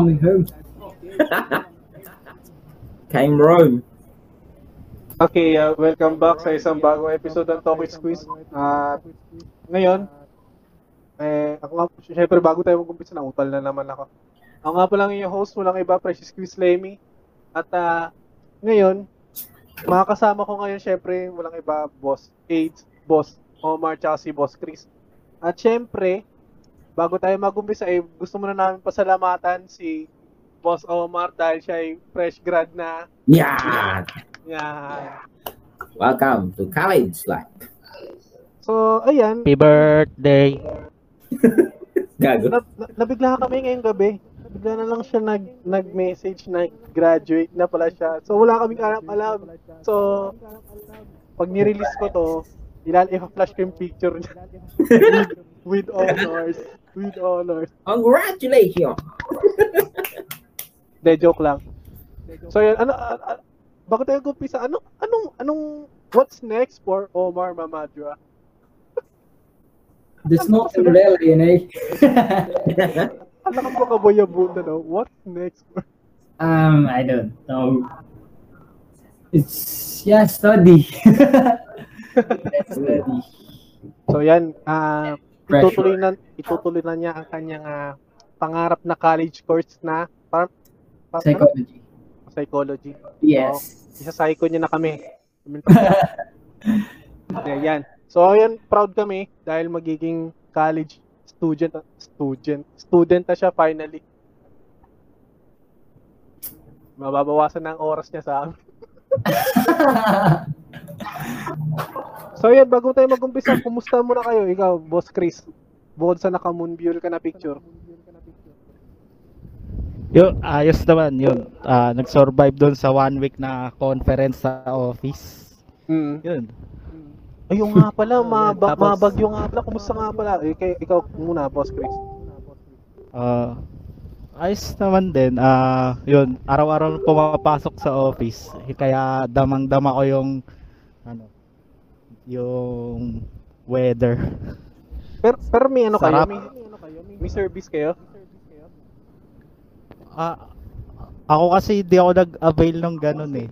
coming home. Came Rome. Okay, uh, welcome back sa isang bagong episode ng Topic Quiz. At ngayon, eh, ako nga, syempre bago tayo mag-umpisa, nautal na naman ako. Ako nga pa lang yung host, walang iba, Precious Quiz Lemmy. At ah, ngayon, makakasama ko ngayon, syempre, walang iba, Boss AIDS, Boss Omar, tsaka si Boss Chris. At syempre, bago tayo mag-umpisa, eh, gusto muna namin pasalamatan si Boss Omar dahil siya ay fresh grad na. Yeah. Yan. Welcome to college life. So, ayan, Happy birthday. Gago. na, na, nabigla kami ngayong gabi. Bigla na lang siya nag, nag-message na graduate na pala siya. So, wala kaming alam alam. So, pag nirelease ko to, ilal i-flash ko yung picture niya. with, honors. With honors. Congratulations. De, joke lang. So, yan, ano, a- a- bago tayo gumpisa, ano, anong, anong, what's next for Omar Mamadra? There's nothing really, you know. Ano ka ba kaboyabuta, no? What's next for um, I don't know. It's yeah, study. Study. So yan, ah Pressure. itutuloy na itutuloy na niya ang kanyang ah, pangarap na college course na para pa, Psychology. ano? psychology. Yes. Isa psycho niya na kami. yeah, yan. So yan, proud kami dahil magiging college student student student na siya finally. Mababawasan na ang oras niya sa amin. So yan, bago tayo mag-umpisa, kumusta muna kayo? Ikaw, Boss Chris. Bukod sa naka-moonbury ka na picture. Yun, ayos naman yun. Ah, nag-survive doon sa one week na conference sa office. Mm. Yun. Ayun nga pala, maba, Tapos- mabagyo nga pala. Kumusta nga pala? Eh, kay, ikaw muna, Boss Chris. Ah, ayos naman din. Ah, yun, araw-araw pumapasok sa office. Eh, Kaya damang-dama ko yung ano, yung weather. Pero, pero may ano kayo? Sarap. May, may service kayo? Ah, ako kasi di ako nag-avail ng ganun eh.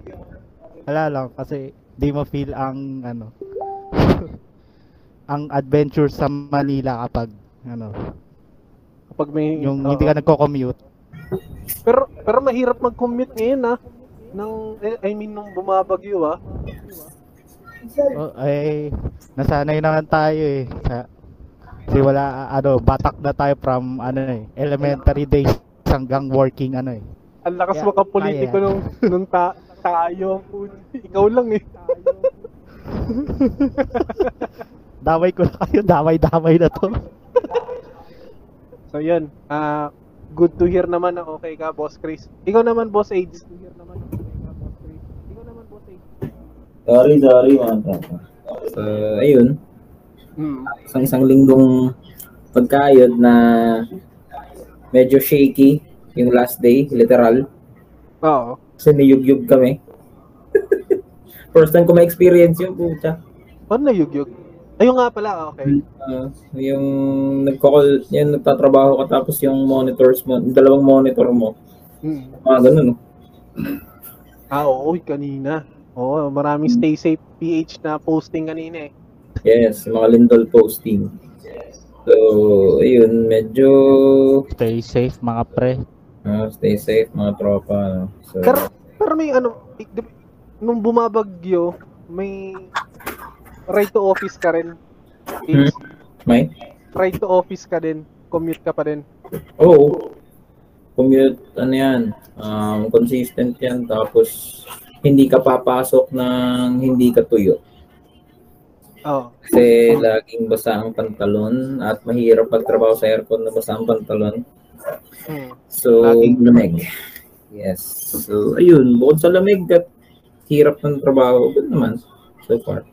Wala lang kasi di mo feel ang ano ang adventure sa Manila kapag ano, Kapag may... yung oo. hindi ka nagko-commute. Pero, pero mahirap mag-commute ngayon, ha? Nang, eh, I mean, nung bumabagyo, ha? Oh, ay nasanay naman tayo eh. Sa, kasi wala ano, batak na tayo from ano eh, elementary days hanggang working ano eh. Ang lakas makapolitiko kaya. nung, nung ta, tayo. Ikaw lang, eh. Damay ko na kayo, damay-damay na to. So, yun. Ah, good to hear naman na okay ka, Boss Chris. Ikaw naman, Boss AIDS. Sorry, sorry mga tropa. So, ayun. Mm. Isang isang linggong pagkayod na medyo shaky yung last day, literal. Oo. Kasi niyugyug kami. First time ko ma-experience yung puta. Paano nayugyug? Ayun nga pala, okay. Ah, yung nagko-call, yung nagtatrabaho ka tapos yung monitors mo, yung dalawang monitor mo, Mm. mga ganun, no? Ah, oo, kanina. Oo, maraming stay safe PH na posting kanina eh. Yes, mga lindol posting. So, ayun, medyo Stay safe mga pre. ah, stay safe mga tropa. No? So, Pero, pero may ano, nung bumabagyo, may right to office ka rin. Hmm. may? Right to office ka din. Commute ka pa din. Oo. Commute, ano yan, um, consistent yan. Tapos, hindi ka papasok ng hindi ka tuyo. Oo. Kasi laging basa ang pantalon at mahirap magtrabaho sa aircon na basa ang pantalon. Hmm. So, Laging- lamig. Yes. So, ayun. Bukod sa lamig at hirap ng trabaho, good naman so far.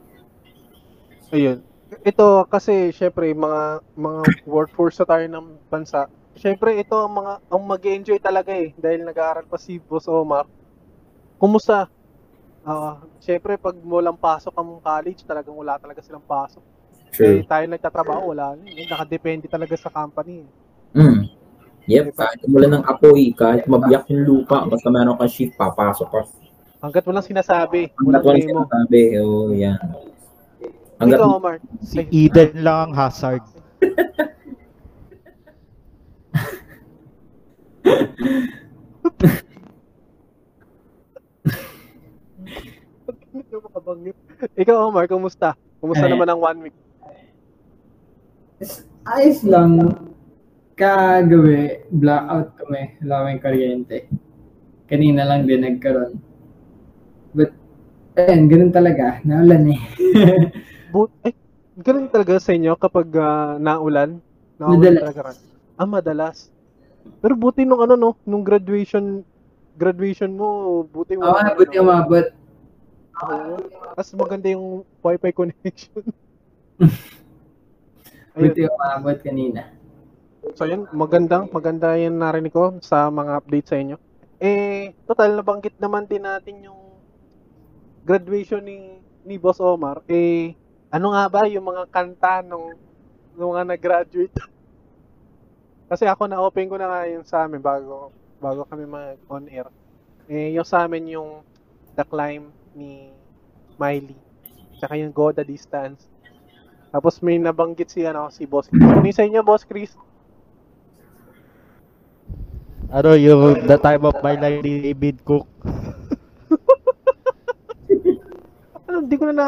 Ayun. Ito kasi syempre mga mga workforce na tayo ng bansa. Syempre ito ang mga ang mag-enjoy talaga eh dahil nag-aaral pa si Boss Omar. Kumusta? Ah, syempre pag walang pasok ang college, talagang wala talaga silang pasok. Eh, True. tayo nagtatrabaho, wala. Eh, nakadepende talaga sa company. eh. Mm. Yep, kahit umulan ng apoy, kahit mabiyak yung lupa, basta meron kang shift, papasok ka. Hanggat walang sinasabi, Hanggat walang walang demo. sinasabi, oh, yan. Hanggat Ikaw, Omar. Si Eden lang ang hazard. Ko makabanggit. Ikaw, Omar, kumusta? Kumusta Eh. naman ang one week? Ayos lang. Kagabi, blackout kami. Wala kaming kuryente. Kanina lang din nagkaroon. But, ayun, ganun talaga. Naulan eh. But, eh, ganun talaga sa inyo kapag ah, naulan? Madalas. talaga. Ah, madalas. Pero buti nung ano, no? Nung graduation, graduation mo, buti mo. Oo, oh, buti umabot. Oo. Tapos maganda yung wifi connection. Buti umabot kanina. So yun, magandang, maganda yan narinig ko sa mga update sa inyo. Eh, total, nabanggit naman din natin yung graduation ni, ni Boss Omar. Eh, ano nga ba yung mga kanta nung, nung mga nag-graduate? Kasi ako na-open ko na nga yun sa amin bago, bago kami mag-on air. Eh, yung sa amin yung The Climb ni Miley. Tsaka yung Go the Distance. Tapos may nabanggit si ano si Boss Chris. Ano yung sa inyo, Boss Chris? Ano yung The Time of My Life ni David Cook. Ano, hindi ko na na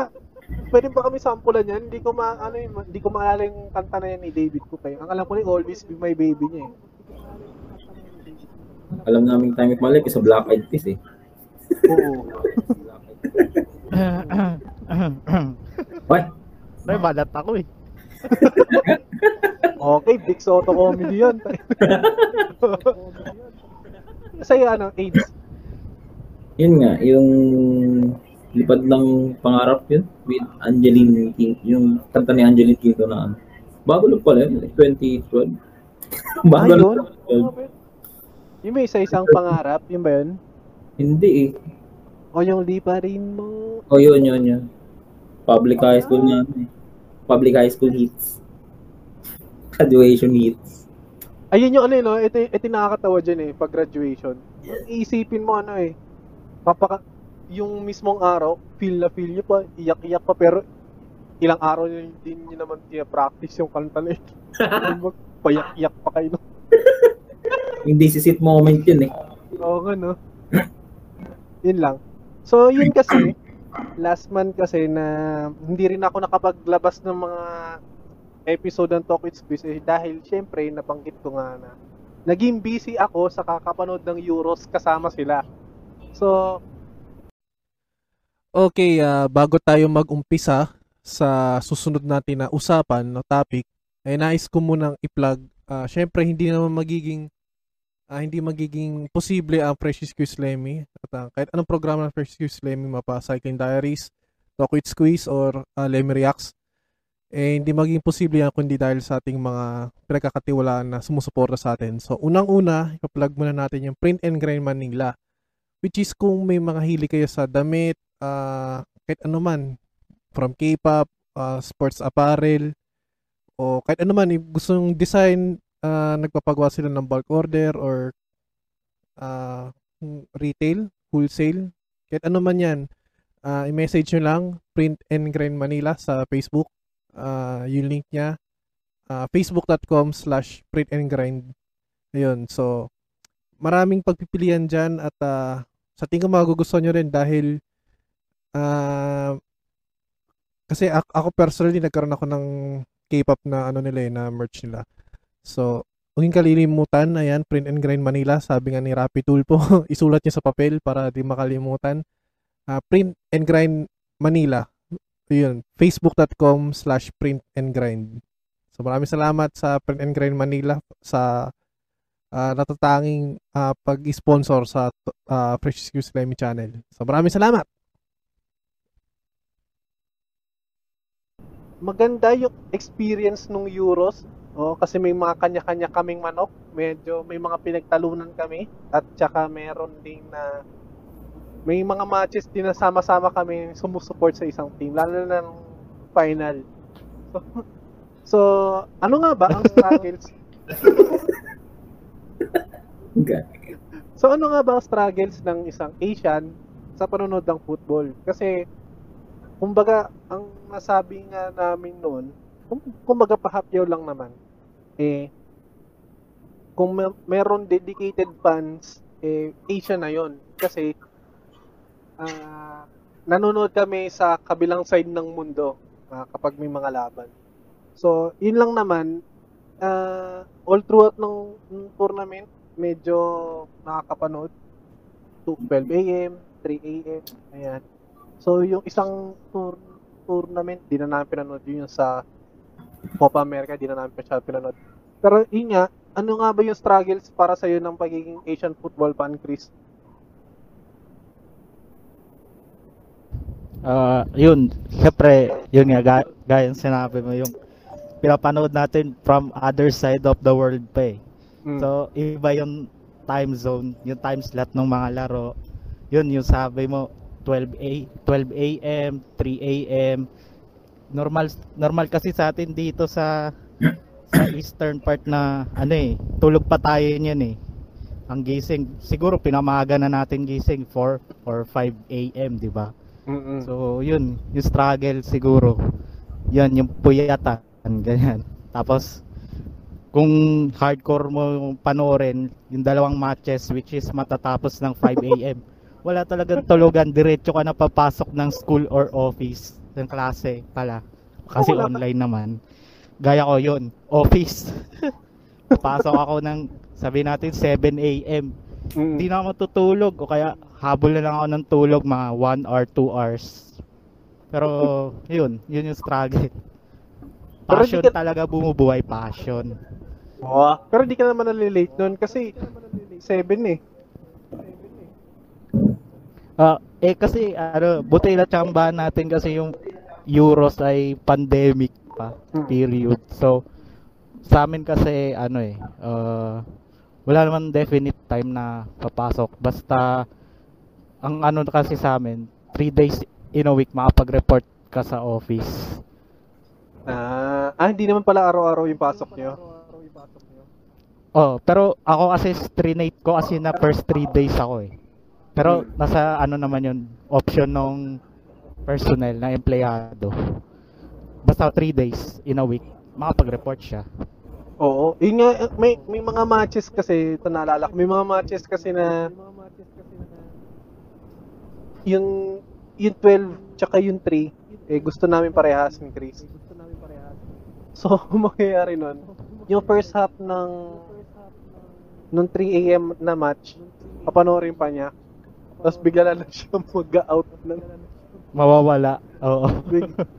pwede ba kami sampulan yan? Hindi ko ma ano yun, hindi ko maalala yung kanta na yan ni David Cook eh. Ang alam ko ni Always Be My Baby niya eh. alam namin time of my life, isa Black Eyed Peas eh. Oo. What? Ay, malat ako eh. Okay, Big Soto comedy yan. Sa'yo ano, AIDS. Yun nga, yung lipad ng pangarap yun with Angeline King, yung kanta ni Angeline King na ano. Bago lang pala yun, like 2012. Bago Ayun. lang. 2012. Yung may isa-isang pangarap, yun ba yun? Hindi eh. O yung di pa rin mo. O yun, yun, yun. Public high school na. eh. Public high school hits. Graduation hits. Ayun yung ano eh, no? Ito, ito yung nakakatawa dyan eh, pag graduation. Iisipin mo ano eh, papaka, yung mismong araw, feel na feel nyo pa, iyak-iyak pa, pero ilang araw nyo din nyo naman practice yung kanta na ito. Payak-iyak pa kayo. no? Yung decisive moment yun eh. Oo nga, no? yun lang. So, yun kasi, last month kasi na hindi rin ako nakapaglabas ng mga episode ng Talk Squeeze eh, dahil syempre nabanggit ko nga na naging busy ako sa kakapanood ng Euros kasama sila. So, Okay, ah, bago tayo mag-umpisa sa susunod natin na usapan no topic, ay nais ko munang i-plug. ah, syempre hindi naman magiging ah, hindi magiging posible ang Precious Quiz Lemmy at ah, kahit anong programa ng Precious Quiz Lemmy mapa Cycling Diaries, Talk with Squeeze or ah, Lemmy Reacts eh hindi magiging posible yan kundi dahil sa ating mga pinagkakatiwalaan na sumusuporta sa atin. So unang-una, ipa-plug muna natin yung Print and Grind Manila which is kung may mga hili kayo sa damit, ah, kahit ano man from K-pop, ah, sports apparel o kahit ano man, if gusto yung design, ah, nagpapagawa sila ng bulk order or ah, retail, wholesale, kahit ano man yan, ah, i-message nyo lang, Print and Grind Manila sa Facebook. Ah, yung link niya, ah, facebook.com slash print and grind. Ayun, so, maraming pagpipilian dyan at ah, sa tingin ko magugustuhan nyo rin dahil ah, kasi ako personally nagkaroon ako ng K-pop na ano nila eh, na merch nila. So, huwag kalilimutan, ayan, Print and Grind Manila, sabi nga ni Rappi Tulpo, isulat niya sa papel para di makalimutan. Ah, Print and Grind Manila. Yun, facebook.com slash print and grind. So maraming salamat sa Print and Grind Manila sa ah, natatanging ah, pag-sponsor sa ah, Precious Q Slimy channel. So maraming salamat! Maganda yung experience nung Euros. Oh, kasi may mga kanya-kanya kaming manok. Medyo may mga pinagtalunan kami. At saka meron din na may mga matches din na sama-sama kami sumusuport sa isang team. Lalo na ng final. So, so ano nga ba ang struggles? So ano nga ba ang struggles ng isang Asian sa panonood ng football? Kasi kumbaga ang nasabi nga namin noon, kumbaga pahapyaw lang naman. Eh kung mer- meron dedicated fans, eh Asian na 'yon. Kasi ah nanonood kami sa kabilang side ng mundo ah, kapag may mga laban. So, yun lang naman, ah, all throughout ng, ng tournament, medyo nakakapanood. 12 a.m., 3 a.m., ayan. So, yung isang tour, tournament, di na namin pinanood yun sa Copa America, di na namin pa pinanood. Pero yun nga, ano nga ba yung struggles para sa'yo ng pagiging Asian football fan, Chris? Ah, yun, syempre, yun nga, ga- gaya ng sinabi mo, yung pinapanood natin from other side of the world pa eh. Mm. So, iba yung time zone, yung time slot ng mga laro. Yun, yung sabi mo, 12 a 12 a.m., 3 a.m. Normal normal kasi sa atin dito sa sa eastern part na ano eh, tulog pa tayo niyan eh. Ang gising, siguro pinamaga na natin gising 4 or 5 a.m., di ba? So, yun, yung struggle siguro. Yan, yung puyatan, ganyan. Tapos, kung hardcore mo panoorin, yung dalawang matches, which is matatapos ng 5 a.m., wala talagang tulugan, diretso ka na papasok ng school or office, ng klase pala. Kasi pa- online naman. Gaya ko yun, office. Pasok ako ng, sabi natin, 7 a.m. Mm. Hindi na ako matutulog o kaya habol na lang ako ng tulog mga 1 or 2 hours. Pero yun, yun yung struggle. Passion ka- talaga bumubuhay, passion. Oo. Pero di ka naman nalilate nun kasi 7 eh. Ah, eh kasi ano, buti na tsambahan natin kasi yung Euros ay pandemic pa Hmm. period. So sa amin kasi ano eh, ah, wala naman definite time na papasok. Basta ang ano kasi sa amin, 3 days in a week makapag-report ka sa office. Ah, ah, hindi naman pala araw-araw yung pasok nyo. Oh, pero ako kasi strinate ko kasi na first 3 days ako eh. Pero nasa ano naman yun, option ng personnel na empleyado. Basta 3 days in a week, makapag-report siya. Oo. Yun nga, eh, may, may mga matches kasi, ito naalala ko, may mga matches kasi na yung yung 12 tsaka yung 3 eh gusto namin parehas ni Chris. So, mangyayari nun, yung first half ng nung 3 a.m. na match, papanoorin pa niya. Tapos bigla na lang siya mag-out ng Mawawala. Oo.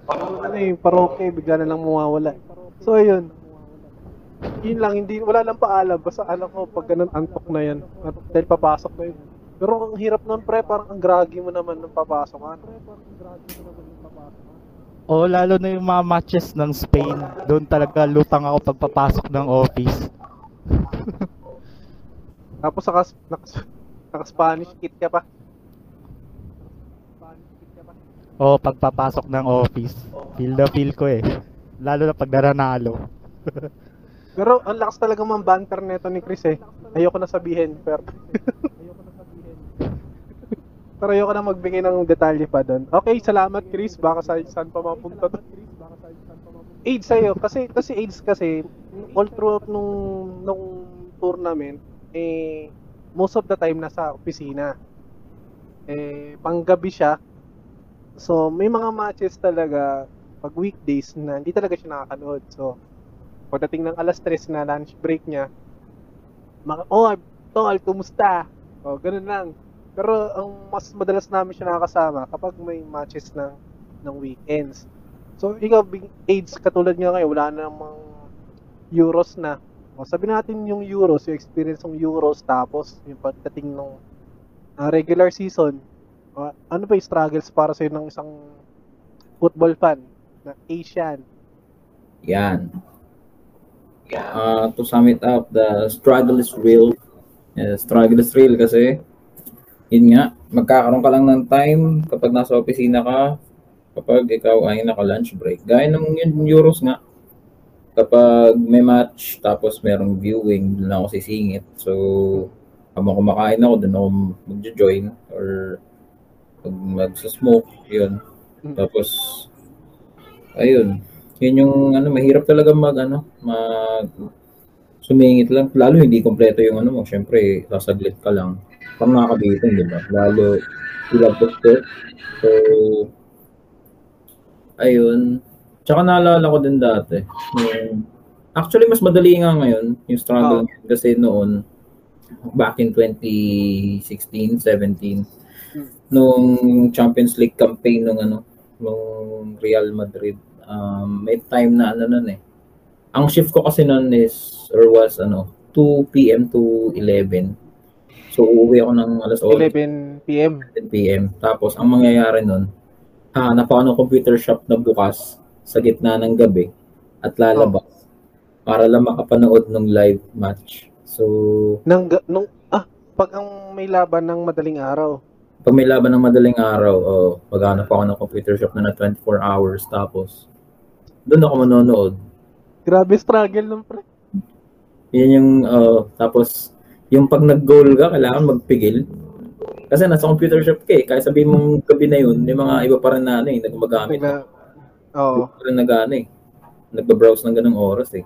parang ano eh, paroke, bigla na lang mawawala. So, ayun. Yun lang, hindi, wala lang paalam. Basta alam ko, pag ganun, antok na yan. At dahil papasok na yun. Pero ang hirap nun, pre, parang ang groggy mo naman nung papasok ka. O lalo na yung mga matches ng Spain, doon talaga lutang ako pagpapasok ng office. Tapos naka, naka, naka Spanish kit ka pa. O pagpapasok ng office. Feel the feel ko eh. Lalo na pag nananalo. Pero ang lakas talaga mang banter neto ni Chris eh. Ayoko na sabihin, pero... pero ayoko na magbigay ng detalye pa doon. Okay, salamat Chris. Baka sa saan pa mapunta to. AIDS sa'yo. Kasi, kasi AIDS kasi, all throughout nung, nung tournament, eh, most of the time nasa opisina. Eh, panggabi siya. So, may mga matches talaga pag weekdays na hindi talaga siya nakakanood. So, pagdating ng alas 3 na lunch break niya, mga, oh, tol, kumusta? O, ganun lang. Pero ang mas madalas namin siya nakakasama kapag may matches ng, ng weekends. So, ikaw, big AIDS, katulad nga kayo, wala na namang Euros na. O, sabi natin yung Euros, yung experience ng Euros, tapos yung pagdating ng ah, regular season, o, ano ba yung struggles para sa'yo ng isang football fan na Asian? Yan. Uh, to sum it up, the struggle is real. Yeah, struggle is real kasi yun nga, magkakaroon ka lang ng time kapag nasa opisina ka, kapag ikaw ay naka-lunch break. Gaya ng Euros nga, kapag may match, tapos merong viewing, doon ako sisingit. So, habang kumakain ako, doon ako magjo-join or pag magsa-smoke, yun. Mm. Tapos, ayun. Yun yung, ano, mahirap talaga mag, ano, mag, sumingit lang. Lalo hindi kompleto yung ano mo. Siyempre, sasaglit ka lang. Parang nakakabitin, di ba? Lalo, ilabot ko. So, ayun. Tsaka naalala ko din dati. Yung, actually, mas madali nga ngayon yung struggle kasi noon, back in 2016, 17, nung Champions League campaign nung ano, nung Real Madrid, um, may time na ano nun eh. Ang shift ko kasi noon is, or was ano, 2 p.m. to 11. So, uuwi ako ng alas 8. 11 p.m. 10 p.m. Tapos, ang mangyayari nun, hahanap ako ng computer shop na bukas sa gitna ng gabi at lalabas para lang makapanood ng live match. So, Nang, nung, ah, pag ang may laban ng madaling araw. pag may laban ng madaling araw, oh, maghanap ako ng computer shop na na 24 hours. Tapos, doon ako manonood. Grabe struggle nung pre. Yun yung, oh, tapos, yung pag nag-goal ka, kailangan magpigil. Kasi nasa computer shop ka eh. Kaya sabihin mong gabi na yun, may mga iba pa rin na ano eh, nagmagamit. Na, oo. Pero nag ano eh. Nagba-browse ng ganung oras eh.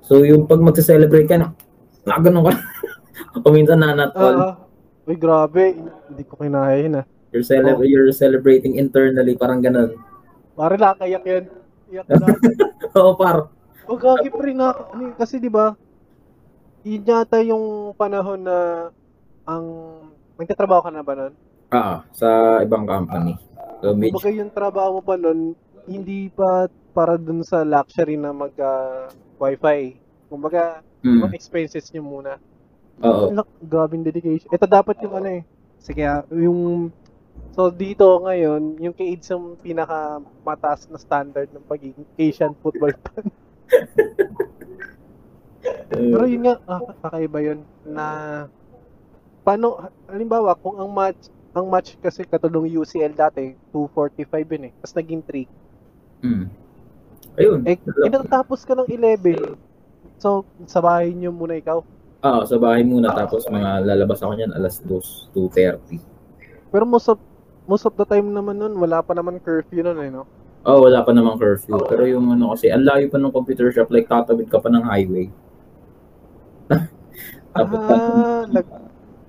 So yung pag magse-celebrate ka na, nakaganon ka. o minsan nanatol. Ah, uy, grabe. Hindi ko kinaya yun ah. you're, cele- you're celebrating internally, parang ganun. Pare nakakayak yun. Iyak na. Oo, par. O gagi pre na. Kasi di ba yun yata yung panahon na ang nagtatrabaho ka na ba nun? Ah, sa ibang company. So, medyo, Kumbaga yung trabaho mo pa nun, hindi pa para dun sa luxury na mag ah, wifi. Kumbaga, mm, mga expenses nyo muna. oo. Lak, grabing dedication. Ito dapat yung ano eh. Sige, ah, yung So dito ngayon, yung kay AIDS ang pinaka mataas na standard ng pagiging Asian football fan. Pero yun nga, ah, kakaiba yun na paano halimbawa kung ang match ang match kasi katulong UCL dati 245 yun eh. Tapos naging 3. Mm. Ayun. Eh, inatapos ka ng 11. So, sa bahay nyo muna ikaw. Ah, sa bahay muna tapos mga lalabas ako niyan alas 2, 2:30. Pero most of, most of the time naman nun, wala pa naman curfew nun eh, no? Oh, wala pa namang curfew. Pero yung ano kasi, ang layo pa ng computer shop, like tatawid ka pa ng highway. Tapos, Ah, nag,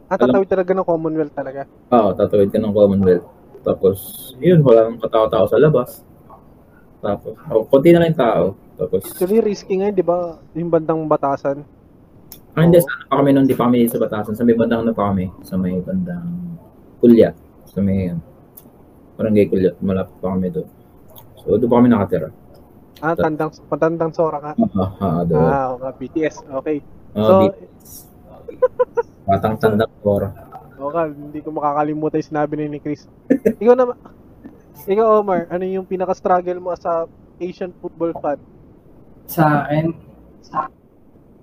ah, tatawid talaga ng Commonwealth talaga. Oo, tatawid ka ng Commonwealth. Tapos, yun, walang katao-tao sa labas. Tapos, oh, konti na lang tao. Tapos, Actually, risky nga, di ba? Yung bandang batasan. ah, hindi, Oo. sa ano pa kami nun, di pa kami sa Batasan. Sa may bandang ano pa kami? Sa may bandang Kulya. Sa may, um, Barangay Kulya. Malapit pa kami doon. So, doon pa kami nakatira. Ah, tandang, patandang sora ka. Ah, ah, doon. Ah, nga, BTS. Okay. Ah, So, di- Batang tandang or. okay, hindi ko makakalimutan yung sinabi ni Chris. ikaw na, ikaw Omar, ano yung pinaka-struggle mo sa Asian football fan? Sa akin,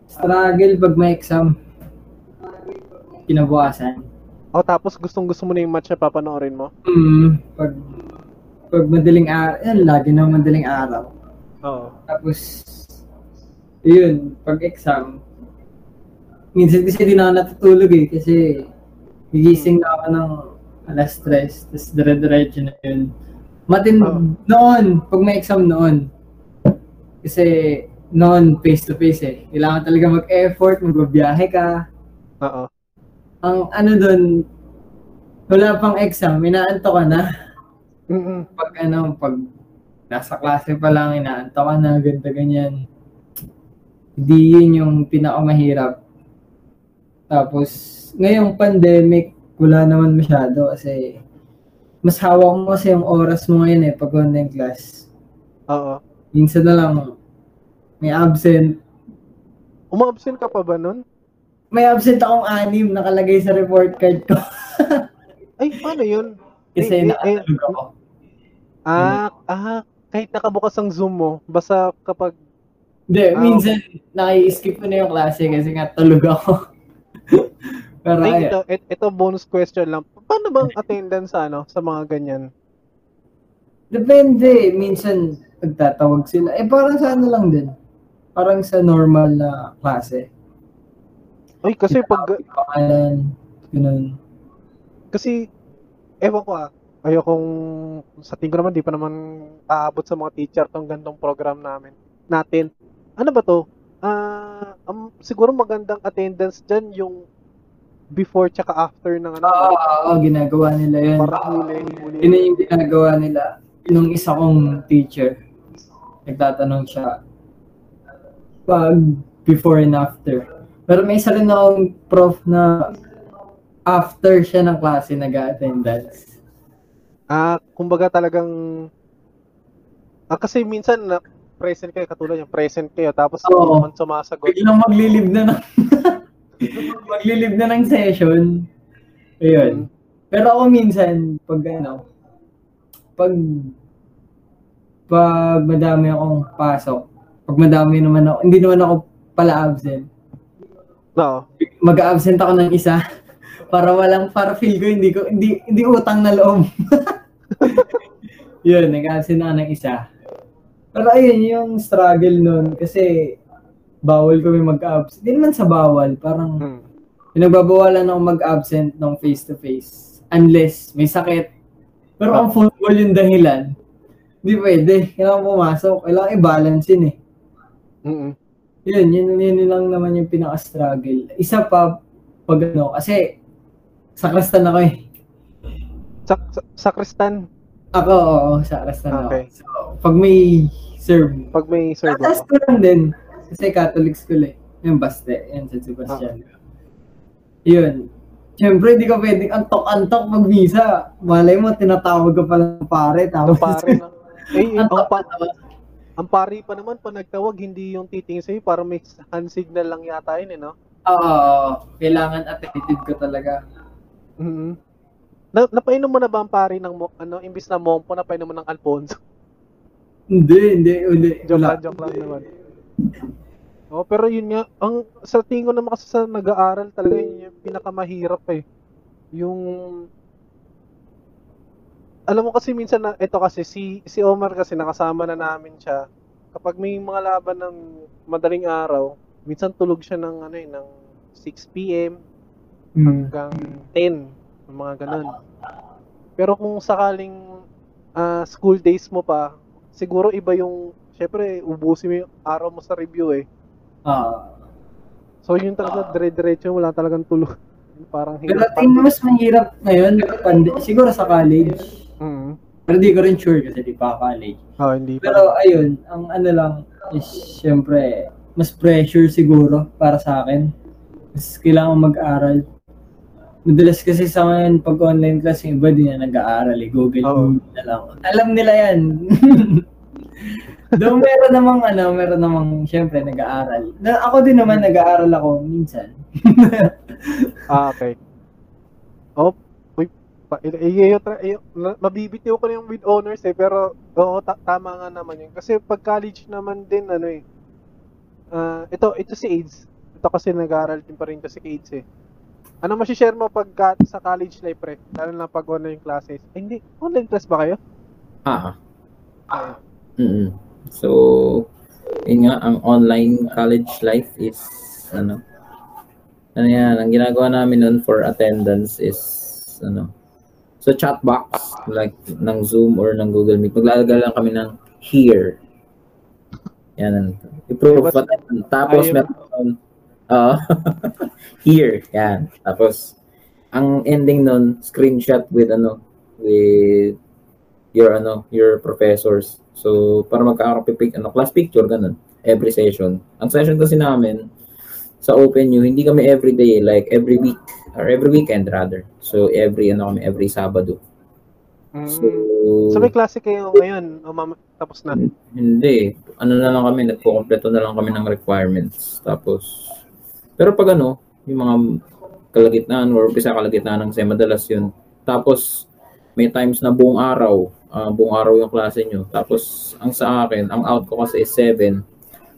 struggle pag may exam. Kinabukasan. O tapos gustong gusto mo na yung match na papanoorin mo? Mm, pag pag madaling araw, yan, lagi na madaling araw. Oo. Tapos, yun, pag exam, minsan kasi di na ako natutulog eh, kasi gigising na ako ng alas stress, tapos dire-diretso na yun. Matin, Oh. noon, pag may exam noon, kasi noon, face-to-face eh, kailangan talaga mag-effort, magbabiyahe ka. Oo. Ang ano doon, wala pang exam, inaanto ka na Mm-mm. pag ano, pag nasa klase pa lang, inaanto ka na, ganda ganyan. Hindi yun yung pinakamahirap. Tapos, ngayong pandemic, wala naman masyado kasi mas hawak mo kasi yung oras mo ngayon eh, pag online class. Oo. Minsan na lang, may absent. Uma-absent ka pa ba nun? May absent akong anim nakalagay sa report card ko. Ay, paano yun? kasi Eh, eh, nakatulog ako. Ah, ah, kahit nakabukas ang Zoom mo, basta kapag Hindi, Ah, minsan naki-skip ko na yung klase kasi nga tulog ako. Pero Ay, ito, ito bonus question lang. Paano bang attendance ano sa mga ganyan? Depende. Minsan, nagtatawag sila. Eh, parang sa ano lang din. Parang sa normal na klase. Ay, kasi pag, Pangalan, ganun. kasi, ewan ko ah, ayokong, sa tingin ko naman, di pa naman aabot sa mga teacher tong gandong program namin, natin. Ano ba to? Ah, um, siguro magandang attendance dyan yung before tsaka after ng ano. Oo, oo, ginagawa nila yun. Para huli, huli. Yun yung ginagawa nila. Nung isa kong teacher, nagtatanong siya, pag before and after. Pero may isa rin akong prof na after siya ng klase nag-attendance. Ah, kumbaga talagang ah, kasi minsan na present kayo katulad yung present kayo tapos Oo. hindi naman sumasagot. Biglang maglilib na ng maglilib na ng session. Ayun. Pero ako minsan, pag ano, pag pag madami akong pasok, pag madami naman ako, hindi naman ako pala absent. No. Mag-absent ako ng isa para walang para feel ko hindi ko hindi hindi utang na loob. Yun, nag-absent ako ng isa. Pero ayun yung struggle nun kasi bawal kami mag-absent. Hindi naman sa bawal, parang Hmm. pinagbabawalan ako mag-absent ng face-to-face unless may sakit. Pero kung football yung dahilan, hindi pwede. Kailangan pumasok. Kailangan i-balance yun eh. Mm. Yun, yun, yun lang naman yung pinaka-struggle. Isa pa, pag ano, kasi sakristan ako eh. Sa, sa, sakristan Ako, oo, sakristan ako. Okay. So, pag may serve, pag may serve Tatas ako. ko lang din. Kasi Catholic school eh. Yung Baste, yan sa Sebastian. Yun. Siyempre, di ka pwedeng antok-antok pag misa. Malay mo, tinatawag ka pala ng pare. Tapos, pare na. Eh, ang, antok pa, ang pari pa naman pa nagtawag hindi yung titingin sa'yo para may hand signal lang yata yun eh no? Oo, kailangan attentive ka talaga. Mhm. Na, napainom mo na ba ang pari ng ano imbis na mompo napainom mo ng Alfonso? Hindi, hindi, hindi. Joke lang, joke lang naman. Oh, pero yun nga, ang sa tingin ko naman kasi sa nag-aaral talaga yun yung pinakamahirap eh. Yung alam mo kasi minsan na ito kasi si si Omar kasi nakasama na namin siya. Kapag may mga laban ng madaling araw, minsan tulog siya ng ano eh ng 6 PM Hmm. hanggang 10, mga ganun. Pero kung sakaling ah, school days mo pa, siguro iba yung, syempre, ubusin mo yung araw mo sa review eh. Ah. So yun talaga, dire-diretso, wala talagang tulog. Parang Pero hirap. tingin mo mas mahirap ngayon, pand- siguro sa college. Mm. Pero di ko rin sure kasi di pa college. Oh, hindi pa. Pero ayun, ang ano lang is syempre mas pressure siguro para sa akin. Mas kailangan mag-aral. Madalas kasi sa ngayon pag online class yung iba din na nag-aaral eh. Google Oo. Meet na lang. Alam nila yan. Though meron namang ano, meron namang syempre nag-aaral. Na, ako din naman nag-aaral ako minsan. Ah, okay. Oh, uy, pa, i- i- i- tra- i- na- mabibitiw ko na yung with honors eh, pero oo, ta- tama nga naman yun. Kasi pag college naman din, ano eh, ah, ito, ito si AIDS. Ito kasi nag-aaral din pa rin to si AIDS eh. Ano masishare mo pag ka- sa college life, pre? Lalo na pag online classes. Eh, hindi, online class ba kayo? Ah, Ah, mm So, yun nga, ang online college life is, ano, ano yan, ang ginagawa namin nun for attendance is, ano, sa chat box, like, ng Zoom or ng Google Meet, maglalagay lang kami ng here. Yan, i-prove But- attendance. Tapos, meron, oo, here, yan. Tapos, ang ending nun, screenshot with, ano, with your ano your professors. So para magkakapipic ano class picture ganun every session. Ang session kasi namin sa OpenU hindi kami every day like every week or every weekend rather. So every ano kami every Sabado. Mm. so So may klase kayo ngayon, o mama, tapos na. hindi. Ano na lang kami nagko-kompleto na lang kami ng requirements. Tapos pero pag ano yung mga kalagitnaan or umpisa kalagitnaan ng SEM madalas yun tapos may times na buong araw ah, buong araw yung klase nyo tapos ang sa akin ang out ko kasi is 7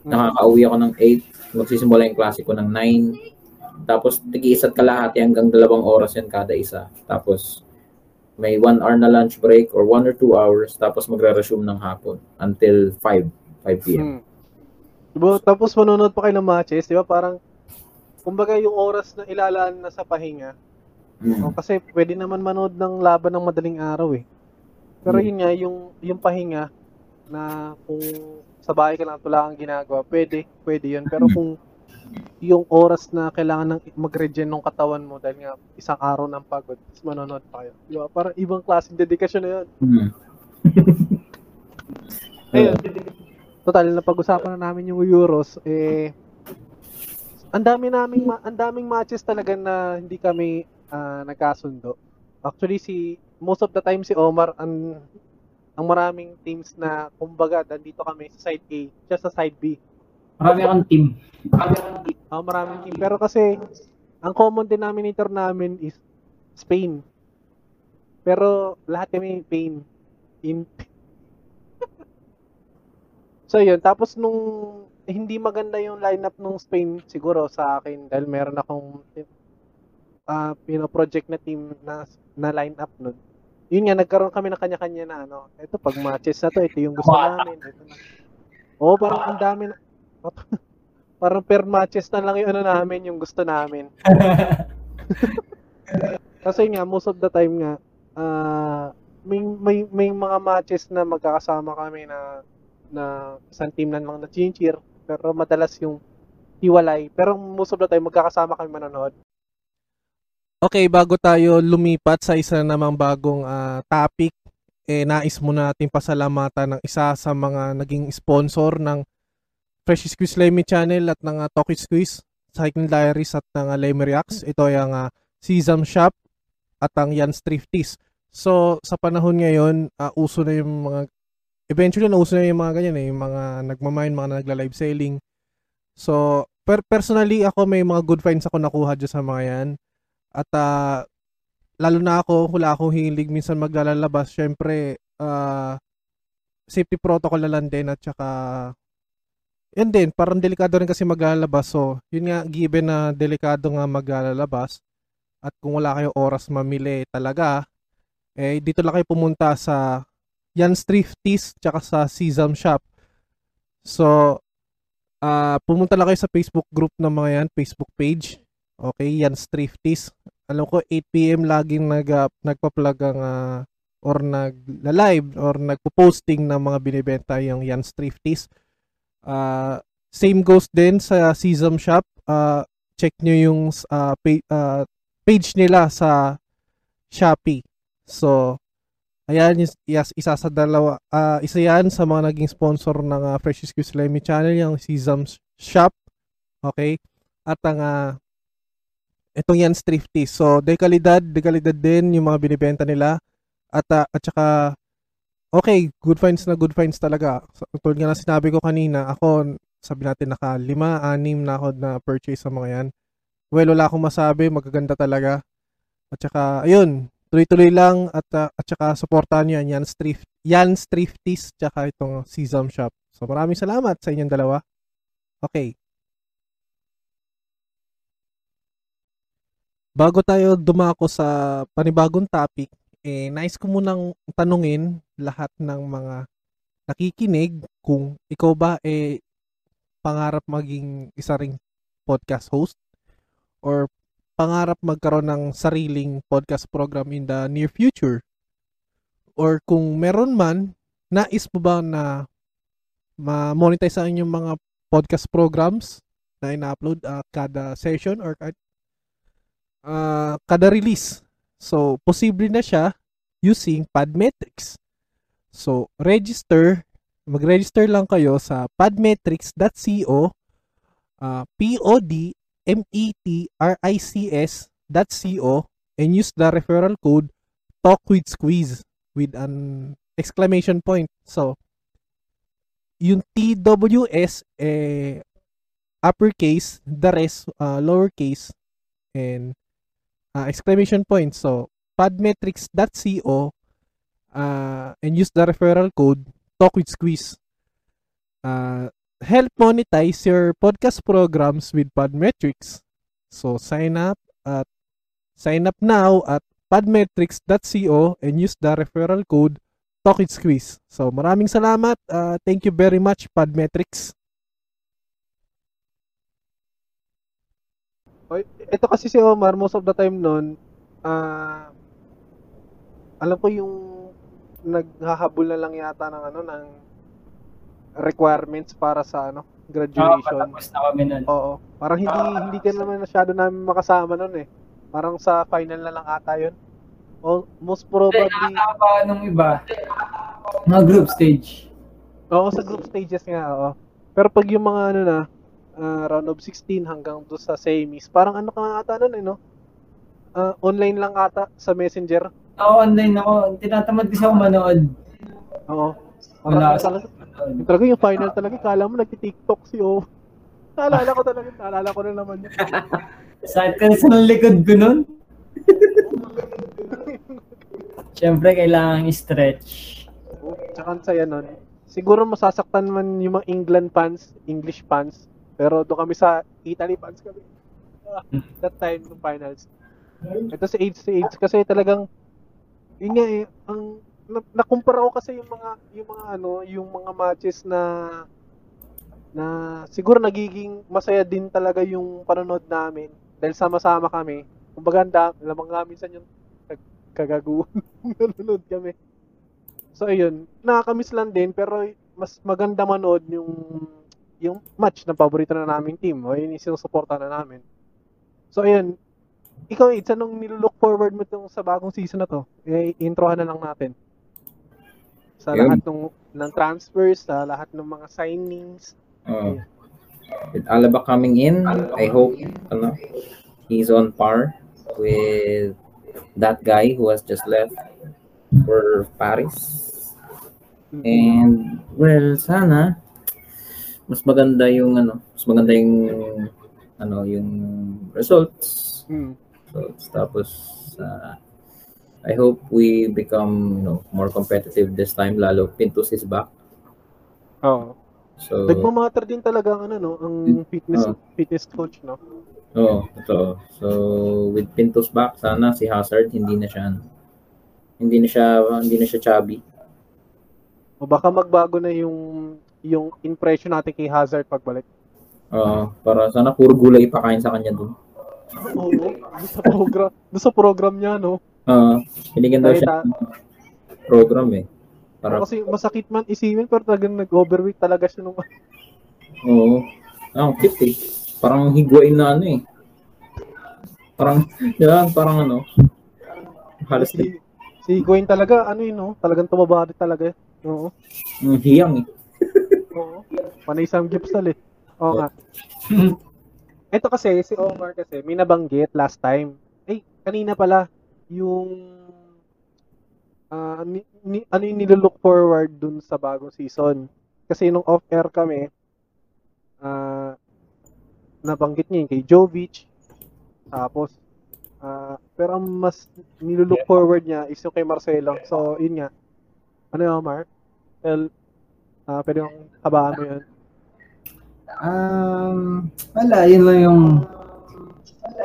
nakakauwi ako ng 8 magsisimula yung klase ko ng 9 tapos tigi-isa't kalahati hanggang dalawang oras yan kada isa tapos may 1 hour na lunch break or 1 or 2 hours tapos magre-resume ng hapon until 5 5 p.m. Hmm. Diba, tapos manonood pa kayo ng matches, di ba? Parang, kumbaga yung oras na ilalaan na sa pahinga, Mm. O, kasi pwede naman manood ng laban ng madaling araw eh. Pero yun nga, yung, yung pahinga na kung sa bahay ka lang wala kang ginagawa, pwede, pwede yun. Pero Hmm. kung yung oras na kailangan ng mag-regen ng katawan mo dahil nga isang araw ng pagod, tapos manonood pa kayo. Di ba? Parang ibang klaseng dedikasyon na yun. Mm. Ayun, total na pag-usapan na namin yung Euros, eh, ang dami naming ang daming matches talaga na hindi kami ah, nagkasundo. Actually si most of the time si Omar ang ang maraming teams na kumbaga nandito kami sa side A, siya sa side B. Marami akong team. Ah, maraming team pero kasi ang common denominator namin is Spain. Pero lahat kami pain in So yun, tapos nung hindi maganda yung lineup ng Spain siguro sa akin dahil meron akong uh, project na team na na lineup nun. Yun nga nagkaroon kami ng kanya-kanya na ano. Ito pag matches na to, ito yung gusto namin. Ito na. Oo, parang ang dami na parang per matches na lang yung ano namin, yung gusto namin. Kasi nga most of the time nga ah may, may may mga matches na magkakasama kami na na isang team lang na cheer pero madalas yung hiwalay pero most of the time magkakasama kami manonood. Okay, bago tayo lumipat sa isa namang bagong ah, topic, eh nais muna natin pasalamatan ng isa sa mga naging sponsor ng Fresh Squeeze Lemmy Channel at ng uh, Talkie Squeeze, Cycling Diaries at ng uh, Lemmy Reacts. Ito ay ang uh, Sesam Shop at ang Jan's Thrifties. So, sa panahon ngayon, uh, uso na yung mga eventually nauso na yung mga ganyan eh, yung mga nagmamine, mga nagla-live selling. So, per personally ako may mga good finds ako nakuha dyan sa mga yan. At uh, lalo na ako, wala akong hilig minsan maglalabas. Syempre, uh, safety protocol na lang din at saka yan din, parang delikado rin kasi maglalabas. So, yun nga, given na delikado nga maglalabas at kung wala kayo oras mamili talaga, eh, dito lang kayo pumunta sa Jan's Thrifties tsaka sa Sesam Shop. So, uh, pumunta lang kayo sa Facebook group ng mga yan, Facebook page. Okay, Jan's Thrifties. Alam ko, 8pm laging nag, uh, nagpa-plug ang uh, or nag-live or nagpo-posting ng mga binibenta yung Jan's Thrifties. Uh, same goes din sa Sesam Shop. Uh, check nyo yung uh, page, uh, page nila sa Shopee. So, ayan, yes, isa sa dalawa, uh, isa yan sa mga naging sponsor ng uh, Fresh Excuse Lemmy Channel, yung Sesam Shop. Okay? At ang uh, itong yan thrifty. So, dekalidad, dekalidad din yung mga binibenta nila. At, uh, at saka, okay, good finds na good finds talaga. So, tulad nga na sinabi ko kanina, ako, sabi natin naka lima, anim na ako na purchase sa mga yan. Well, wala akong masabi, magaganda talaga. At saka, ayun, tuloy-tuloy lang at uh, at saka suportahan niyo yan, Jan's Thrift, Jan's Thrifties tsaka itong Sesam Shop. So maraming salamat sa inyong dalawa. Okay. Bago tayo dumako sa panibagong topic, eh, nice ko munang tanungin lahat ng mga nakikinig kung ikaw ba eh pangarap maging isa ring podcast host or pangarap magkaroon ng sariling podcast program in the near future? Or kung meron man, nais mo ba na ma-monetize ang inyong mga podcast programs na ina-upload uh, kada session or uh, kada release? So, posible na siya using Podmetrics. So, register, mag-register lang kayo sa podmetrics.co uh, P-O-D M-E-T-R-I-C-S.co and use the referral code talk with squeeze with an exclamation point. So, yung TWS eh, uppercase, the rest uh, lowercase and uh, exclamation point. So, podmetrics.co uh, and use the referral code talk with squeeze. Uh, help monetize your podcast programs with Podmetrics. So sign up at sign up now at podmetrics.co and use the referral code TalkItSqueeze. So maraming salamat. Uh, thank you very much Podmetrics. Ito kasi si Omar, most of the time nun, ah, alam ko yung naghahabol na lang yata ng ano, ng requirements para sa ano, graduation. patapos na kami nun. Oo. Parang hindi hindi ka naman masyado namin makasama nun eh. Parang sa final na lang ata yun. O, most Hindi, probably, nakasama pa nung iba. Mga group stage. oo, sa group stages nga, oo. Pero pag yung mga ano na, ah, round of 16 hanggang doon sa semis, parang ano ka nga ata nun eh, no? Ah, online lang ata sa messenger. Ako online ako. Tinatamad kasi ako manood. Oo. Wala talaga, yung talaga yung final talaga, kala mo nagti-tiktok si O. Naalala ko talaga, naalala ko na naman yun. Sakit ka sa likod ko nun. Siyempre, kailangan i-stretch. Tsaka ang saya nun. Siguro masasaktan man yung mga England fans, English fans, pero doon kami sa Italy fans kami. Ah, that time ng finals. Ito si age to age kasi talagang yun nga eh, ang na, nakumpara ko kasi yung mga yung mga ano, yung mga matches na na siguro nagiging masaya din talaga yung panonood namin dahil sama-sama kami. Kumbaga, da- lamang nga minsan yung kagaguhan nanonood kami. So ayun, nakakamiss lang din pero mas maganda manood yung yung match na paborito na naming team o yun yung sinusuporta na namin. So ayun, ikaw Aids, anong nilook forward mo tong sa bagong season na to? Eh, introhan na lang natin. Sa Yun. lahat ng ng transfers, sa lahat ng mga signings. Oh. With Alaba coming in, I hope ano, he's on par with that guy who has just left for Paris. And well, sana mas maganda yung ano, mas maganda yung ano, yung results. Mm. results. Tapos uh, I hope we become, you know, more competitive this time lalo Pintus is back. Oo. So Nagmamatter din talaga ang ano no, ang fitness Oo. fitness coach no. Oo, totoo. So, with Pintos back, sana si Hazard hindi na siya hindi na siya hindi na siya chubby. O baka magbago na yung yung impression natin kay Hazard pagbalik. Oo, para sana puro gulay ipakain sa kanya dun. Oo, doon sa program, doon sa program niya no. Oo, binigyan daw Kahit, siya program eh. Para Kasi masakit man isipin pero talagang nag-overweight talaga siya nung oo. Ah, cute eh. Parang higuain na ano eh. Parang, ba? Parang ano. Halos si si Gwen talaga ano yun no, talagang tumaba talaga. Oo. mm, hiyang eh. Oo. Panay Sam Gipsal eh. Oo nga. Ito kasi, si Omar kasi, may nabanggit last time. Eh, kanina pala, yung ah, ni, ni- ano yung nilook forward dun sa bagong season. Kasi nung off-air kami, ah, nabanggit niya yung kay Jovic, tapos, ah, pero ang mas nilook forward niya is yung kay Marcelo. So, yun nga. Ano yung Omar? Well, ah, pwede mong habaan mo yun. Um, wala, yun lang yung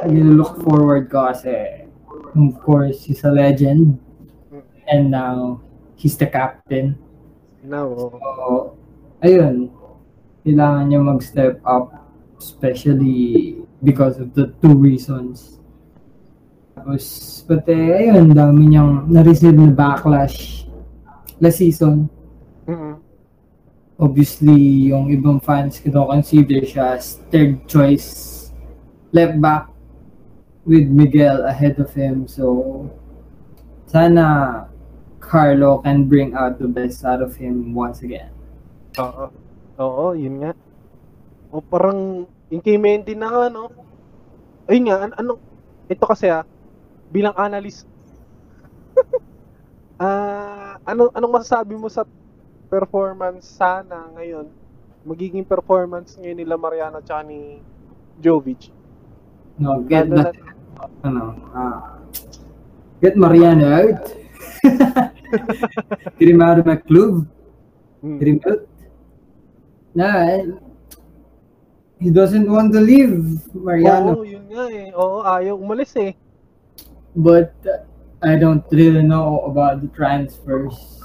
nilook forward ko kasi of course, he's a legend and now he's the captain. Now, oo. So, ayun, kailangan niya mag-step up especially because of the two reasons. Tapos, but eh, ayun, dami niyang na-receive na backlash last season. Mm-mm. Obviously, yung ibang fans ko consider siya as third choice left back with Miguel ahead of him. So, sana Carlo can bring out the best out of him once again. Oo. Oo, yun nga. O parang Mendy na nga, no? Ayun nga, an- ano, ito kasi ah, bilang analyst, ah, ano, anong masasabi mo sa performance sana ngayon, magiging performance ngayon nila Mariano at ni Jovic? No, get Lalo that, ano, ah, get Mariano out. get him out of my club. Hmm. Get him out. Nah, he doesn't want to leave Mariano. Oo, yun nga eh. Oo, ayaw umalis eh. but uh, I don't really know about the transfers.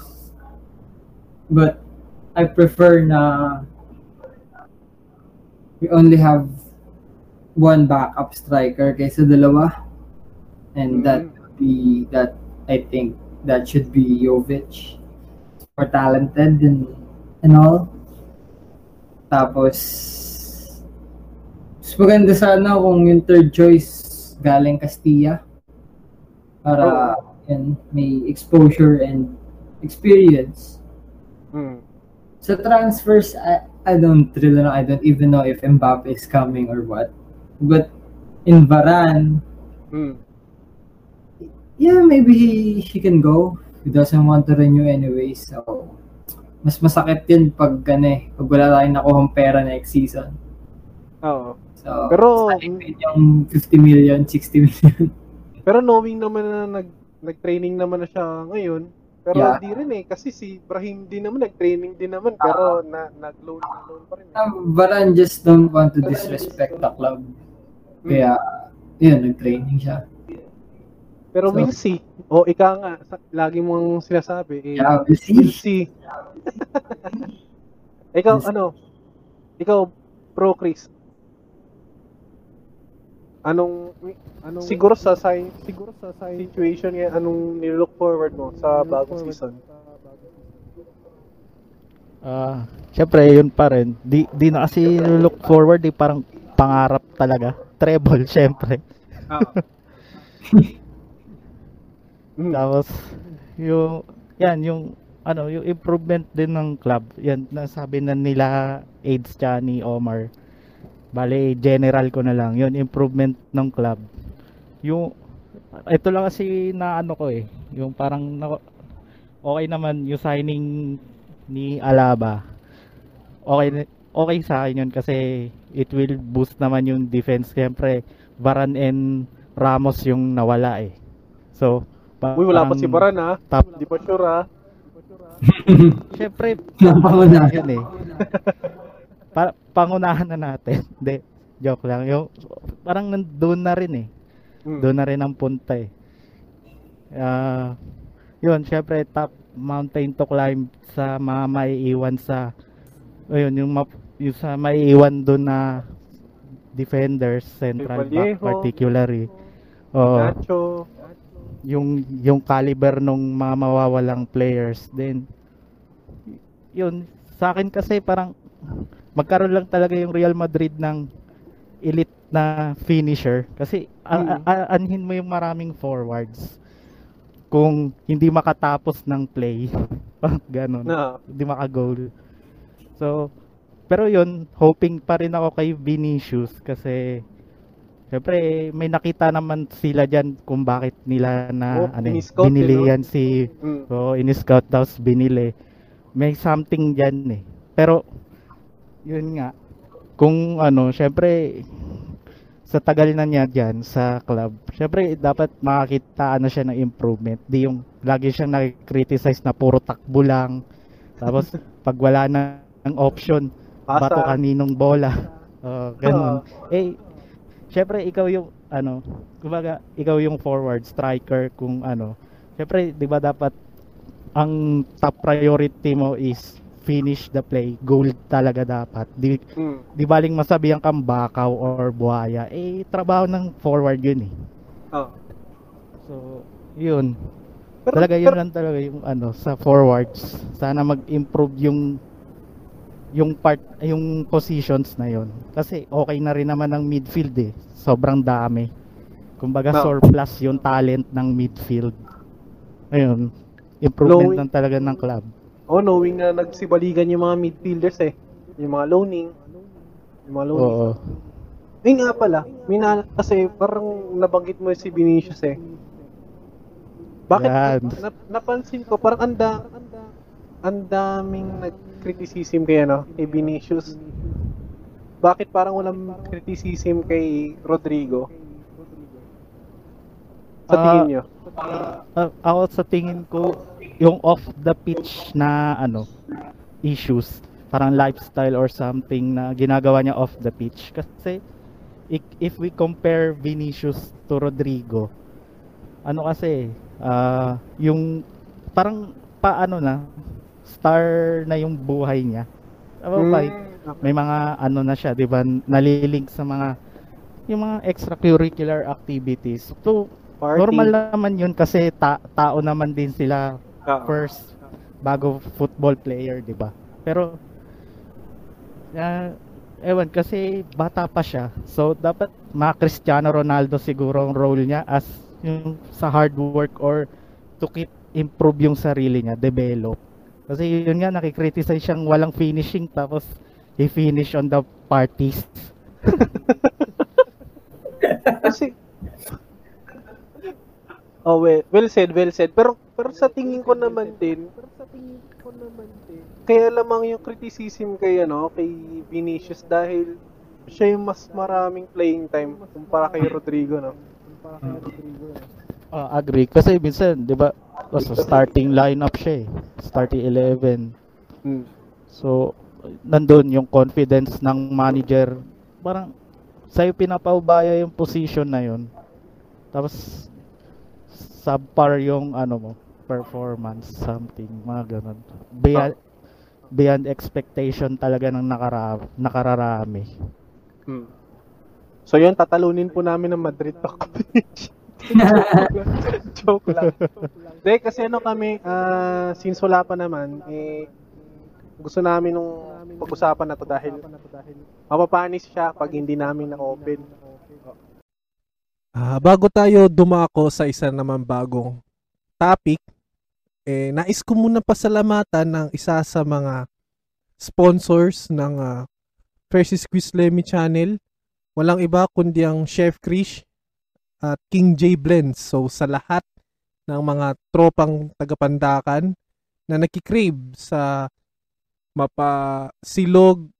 But I prefer na we only have one backup striker kaysa dalawa. And Mm. that would be that I think that should be Jovic. More talented and and all. Tapos mas maganda sana kung yung third choice galing Castilla. Para yan, may exposure and experience. Mm. Sa transfers, I, I don't really know. I don't even know if Mbappe is coming or what. But in Varane, Mm. yeah, maybe he, he can go. He doesn't want to renew anyway. So, mas masakit yun pag, ano, eh, pag wala tayong nakuhang pera next season. Oo. So, Pero- yung 50 million, 60 million. Pero knowing naman na nag nag-training naman na siya ngayon, pero Yeah. hindi rin eh kasi si Brahim din naman nag-training din naman pero na nag-loan loan pa rin. Eh. Um, Varane just don't want to disrespect the club. Kaya, yun, nag-training siya. Pero So- we'll see. O ika nga, lagi mong sinasabi eh. Yeah, we'll see. We'll see. ikaw We'll see. ano? Ikaw pro Chris. Anong anong siguro sa sign siguro sa situation ngayon anong nilook forward mo sa bagong season? Ah, syempre yun pa rin. Di di na kasi look forward, di parang pangarap talaga. Treble syempre. Ah. Tapos yung yan yung ano yung improvement din ng club. Yan nasabi na nila AIDS tsaka ni Omar. Bale general ko na lang. Yun improvement ng club. Yung ito lang kasi na ano ko eh. Yung parang na, okay naman yung signing ni Alaba. Okay okay sa akin yun kasi it will boost naman yung defense. Siyempre, Varane and Ramos yung nawala eh. So, Uy, wala pa si Baran ha. Top. Di pa sure ha. Siyempre, yun eh. Pa- pangunahan na natin. Hindi, joke lang. Yung, parang nandun na rin eh. Mm. Doon na rin ang punta eh. Ah, yun, syempre top mountain to climb sa mga maiiwan sa ayun, yung, map, yung sa maiiwan doon na defenders, central back particularly. Oo Nacho. yung yung caliber nung mga mawawalang players then yun sa akin kasi parang magkaroon lang talaga yung Real Madrid ng elite na finisher kasi a- Mm. a- anhin mo yung maraming forwards kung hindi makatapos ng play ganun Na. hindi maka-goal so pero yun hoping pa rin ako kay Vinicius kasi Siyempre, may nakita naman sila dyan kung bakit nila na Oh, ano, eh, binili no? yan si Mm. oh, in-scout tapos binili. May something dyan eh. Pero, yun nga, kung ano, syempre, sa tagal na niya dyan sa club, syempre, dapat makakita ano siya ng improvement. Di yung lagi siyang nakikriticize na puro takbo lang. Tapos, pag wala na ng option, Pasa. bato kaninong bola. Oh, ganun. eh, syempre ikaw yung ano, kumbaga ikaw yung forward striker kung ano. Syempre, 'di ba dapat ang top priority mo is finish the play, goal talaga dapat. Di, Mm. di baling masabihan kang bakaw or buhaya, eh trabaho ng forward yun eh. Oh. So, yun. Pero, talaga yun lang talaga yung ano sa forwards. Sana mag-improve yung yung part yung positions na yon. Kasi okay na rin naman ang midfield eh. Sobrang dami. Kumbaga No. surplus yung talent ng midfield. Ayun. Improvement Low- lang talaga ng club. Oh, knowing na nagsibaligan yung mga midfielders eh. Yung mga loaning. Yung mga loaning. Oo. Eh nga pala, mina, kasi parang nabanggit mo si Vinicius eh. Bakit Yan. na, napansin ko parang anda ang daming nag-criticism kay ano, kay Vinicius. Bakit parang walang criticism kay Rodrigo? Sa Ah, tingin nyo? Ah, ako sa tingin ko yung off the pitch na ano issues parang lifestyle or something na ginagawa niya off the pitch kasi if we compare Vinicius to Rodrigo ano kasi ah yung parang paano na star na yung buhay niya Tama ba? Hmm, may mga ano na siya 'di ba nalilink sa mga yung mga extracurricular activities. So, Party. normal naman yun kasi ta- tao naman din sila Ah, first bago football player, 'di ba? Pero ah, ewan kasi bata pa siya. So dapat mga Cristiano Ronaldo siguro ang role niya as yung sa hard work or to keep improve yung sarili niya, develop. Kasi yun nga nakikriticize siyang walang finishing tapos he finish on the parties. Kasi Oh, well, well said, well said. Pero pero sa tingin ko naman din, pero sa tingin ko naman din, kaya lamang yung criticism kay ano, kay Vinicius dahil siya yung mas maraming playing time kumpara kay Rodrigo, no? Kumpara kay Rodrigo. Ah, agree kasi minsan 'di ba sa starting lineup siya eh. Starting 11. Hmm. So, nandun yung confidence ng manager. Parang, sa'yo pinapaubaya yung position na yun. Tapos, subpar yung ano mo, performance, something, mga ganun. Beyond, beyond expectation talaga ng nakara nakararami. Hmm. So yun, tatalunin po namin ng Madrid to. Joke lang. Hindi, kasi ano kami, ah, since wala pa naman, eh, gusto namin nung pag-usapan na to dahil mapapanis siya pag hindi namin na-open. Ah, bago tayo dumako sa isa naman bagong topic, eh, nais ko muna pasalamatan ng isa sa mga sponsors ng uh, Precious Quiz Lemmy channel. Walang iba kundi ang Chef Krish at King J Blends. So sa lahat ng mga tropang tagapandakan na nakikrave sa mapa silog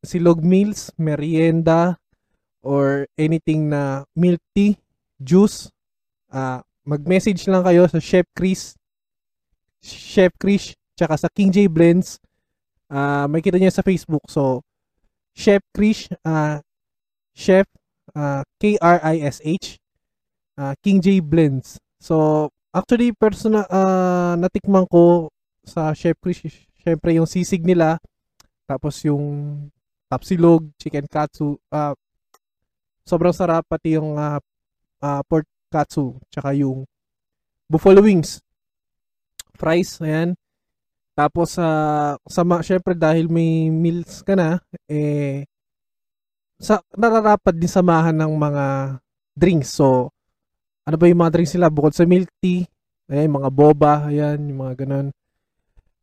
silog meals, merienda, or anything na milk tea, juice, ah mag-message lang kayo sa Chef Chris, Chef Chris, tsaka sa King J Blends. Ah may kita niya sa Facebook. So, Chef Chris, ah Chef, ah K-R-I-S-H, ah King J Blends. So, actually, personal, ah natikman ko sa Chef Chris, syempre yung sisig nila, tapos yung tapsilog, chicken katsu, ah sobrang sarap pati yung ah, ah, pork katsu tsaka yung buffalo wings fries ayan. Tapos sa sa syempre dahil may meals ka na eh sa nararapat din samahan ng mga drinks. So ano ba yung mga drinks nila? Bukod sa milk tea ayan mga boba ayan yung mga ganun.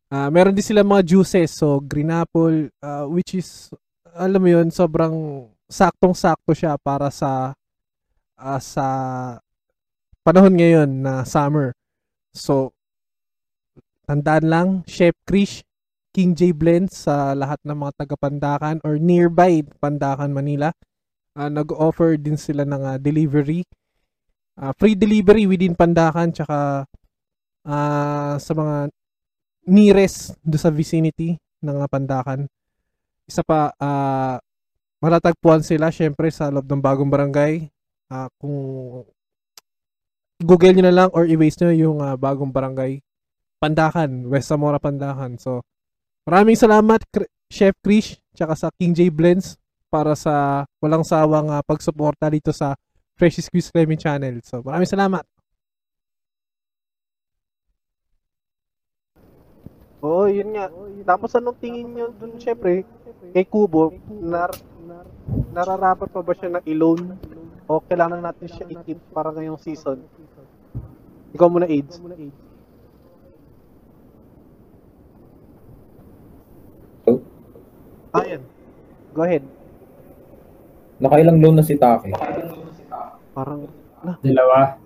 Ah, meron din sila mga juices. So green apple ah, which is alam mo yun sobrang saktong-sakto siya para sa ah, sa panahon ngayon na summer. So tandaan lang, Chef Krish, King J Blends sa lahat ng mga taga Pandakan or nearby Pandakan, Manila. Ah, nag-offer din sila ng ah, delivery. Ah, free delivery within Pandakan tsaka ah, sa mga nearest do sa vicinity ng ah, Pandakan. Isa pa, ah, matatagpuan sila syempre sa loob ng bagong barangay. Ah, kung Google nyo na lang or i-waste nyo yung ah, bagong barangay Pandakan, West Zamora Pandakan. So, maraming salamat Chef Krish tsaka sa King J Blends para sa walang sawang ah, pagsuporta dito sa Fresh Squeeze Lemon Channel. So, maraming salamat. Oo, yun nga. Tapos anong tingin nyo dun, syempre, kay Kubo, nar nararapat pa ba siya ng i-loan? O kailangan natin siya i-keep para ngayong season? Ikaw muna, AIDS. Oh. Ayan. Go ahead. Nakailang loan na si Taki. Parang Dalawa.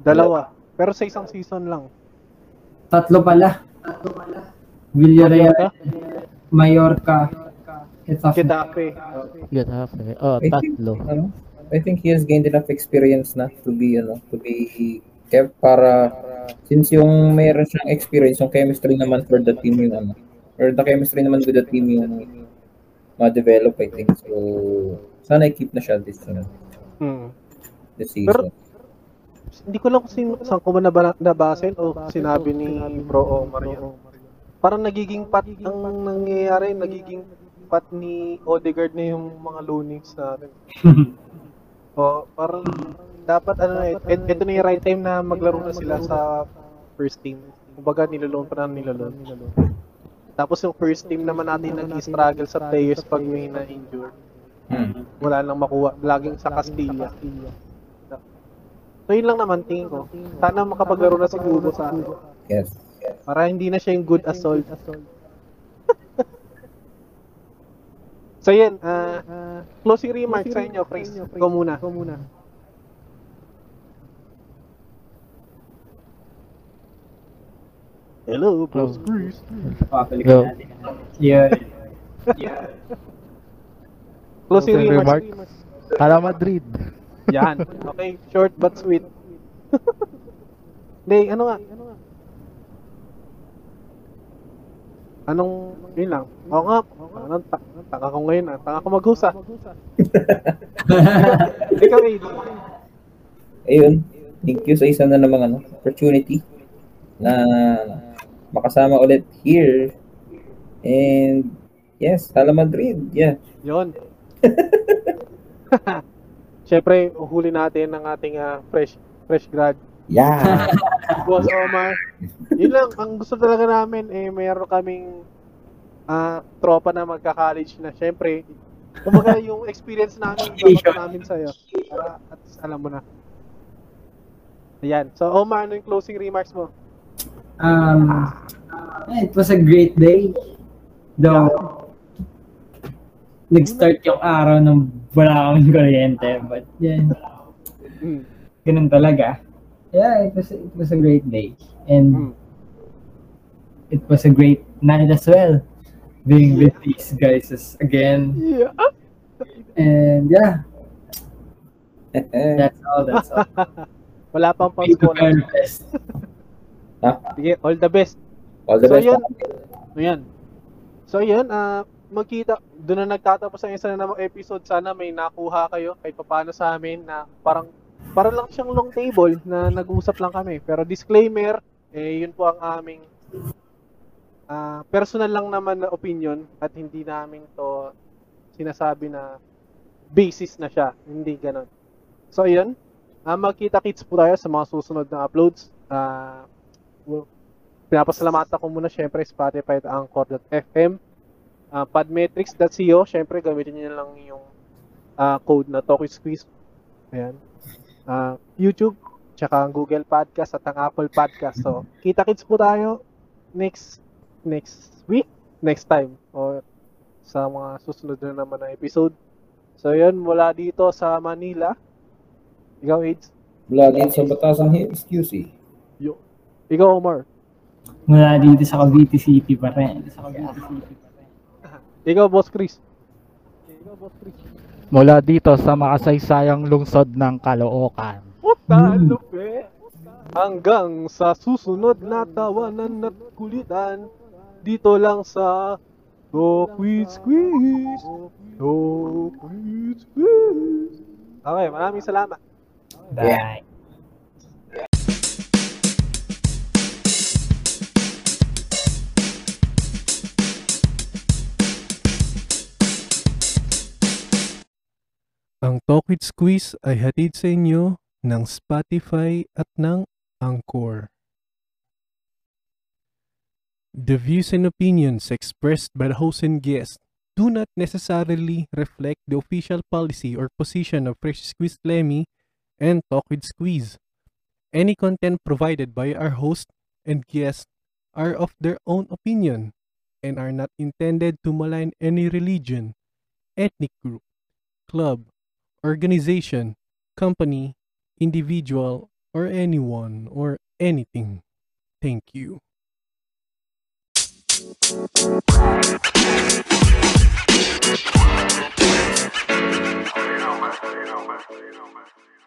dalawa. Pero sa isang season lang. Tatlo pala. Villarreal, Mallorca, Getafe. Getafe. Getafe. Oh, I think, tatlo. ano, I think he has gained enough experience na to be, ano, to be kept para, since yung mayroon siyang experience, yung chemistry naman for the team yung, ano, or the chemistry naman with the team yung ma-develop, I think. So, sana i-keep na siya this, ano, Hmm. this Pero- season. Hindi ko lang kung sino, saan ko ba naba, nabasin o sinabi ni Bro Omar yun. Parang nagiging pat ang nangyayari, nagiging pat ni Odegaard na yung mga loanings natin. O, parang dapat ano eh, et- ito na yung right time na maglaro na sila sa first team. Kumbaga, niloloan pa na niloloan. Tapos yung first team naman natin nag-struggle sa players pag may na-injure. Hmm. Wala nang makuha. Laging sa Castilla. So yun lang naman tingin ko. Sana makapaglaro na si Kubo sa akin. Yes. Para hindi na siya yung good assault. so yun, ah, closing remarks sa inyo, Chris. Ikaw muna. Hello, Boss Chris. Papalikan Go. natin. Yeah. Yeah. Closing Closing remarks. remarks. Hala Madrid. Yan. Okay, short but sweet. Hindi, ano nga? Anong, yun lang. Oo nga, anong, ta- taka ko ngayon ah. Taka ko maghusa. Ikaw, Aid. Ayun. Thank you sa isa na namang ano, opportunity na makasama ulit here. And yes, Hala Madrid. Yeah. Yun. Siyempre, uhuli natin ng ating ah, fresh fresh grad. Yeah. Boss Omar. Yun lang, ang gusto talaga namin, eh, mayroon kaming ah, tropa na magka-college na. Siyempre, kumbaga yung experience namin, dapat namin sa'yo. Para at least alam mo na. Ayan. So, Omar, ano yung closing remarks mo? Um, it was a great day. Though, nag-start yung araw nung wala akong kuryente. But, yeah, ganun talaga. Yeah, it was, it was a great day. And it was a great night as well. Being with these guys again. Yeah. And yeah, that's all. That's all. Wala pang pang Best. Sige, all the best. All the So, best. yun. Ayan. So, yun, ah, magkita, doon na nagtatapos ang isa na namang episode. Sana may nakuha kayo kahit paano sa amin na parang, parang lang siyang long table na nag-usap lang kami. Pero disclaimer, eh, yun po ang aming ah, personal lang naman na opinion at hindi namin to sinasabi na basis na siya. Hindi ganon. So, yun. Ah, magkita-kits po tayo sa mga susunod na uploads. Ah, well, pinapasalamatan ko muna syempre Spotify at Anchor.fm uh, Podmetrics.co syempre gamitin niyo lang yung ah, code na Tokyo Squeeze ayan. Ah, YouTube tsaka ang Google Podcast at ang Apple Podcast. So kita-kits po tayo next next week next time o sa mga susunod na naman na episode. So yun mula dito sa Manila. Ikaw AIDS Mula din sa Batasang Hills, QC. Ikaw Omar Mula dito sa Cavite City pa rin. Sa Cavite City pa rin. ikaw Boss Chris Mula dito sa makasaysayang lungsod ng Caloocan. Puta, lupit. Hanggang sa susunod na tawanan at kulitan, dito lang sa Do Quiz Quiz. Do Quiz Quiz. Okay, maraming salamat. Bye. Ang Talk with Squeeze ay hatid sa inyo ng Spotify at ng Anchor. The views and opinions expressed by the host and guest do not necessarily reflect the official policy or position of Fresh Squeeze Lemmy and Talk with Squeeze. Any content provided by our host and guest are of their own opinion and are not intended to malign any religion, ethnic group, club, organization, company, individual, or anyone or anything. Thank you. You know, man. You know, man. You know, man.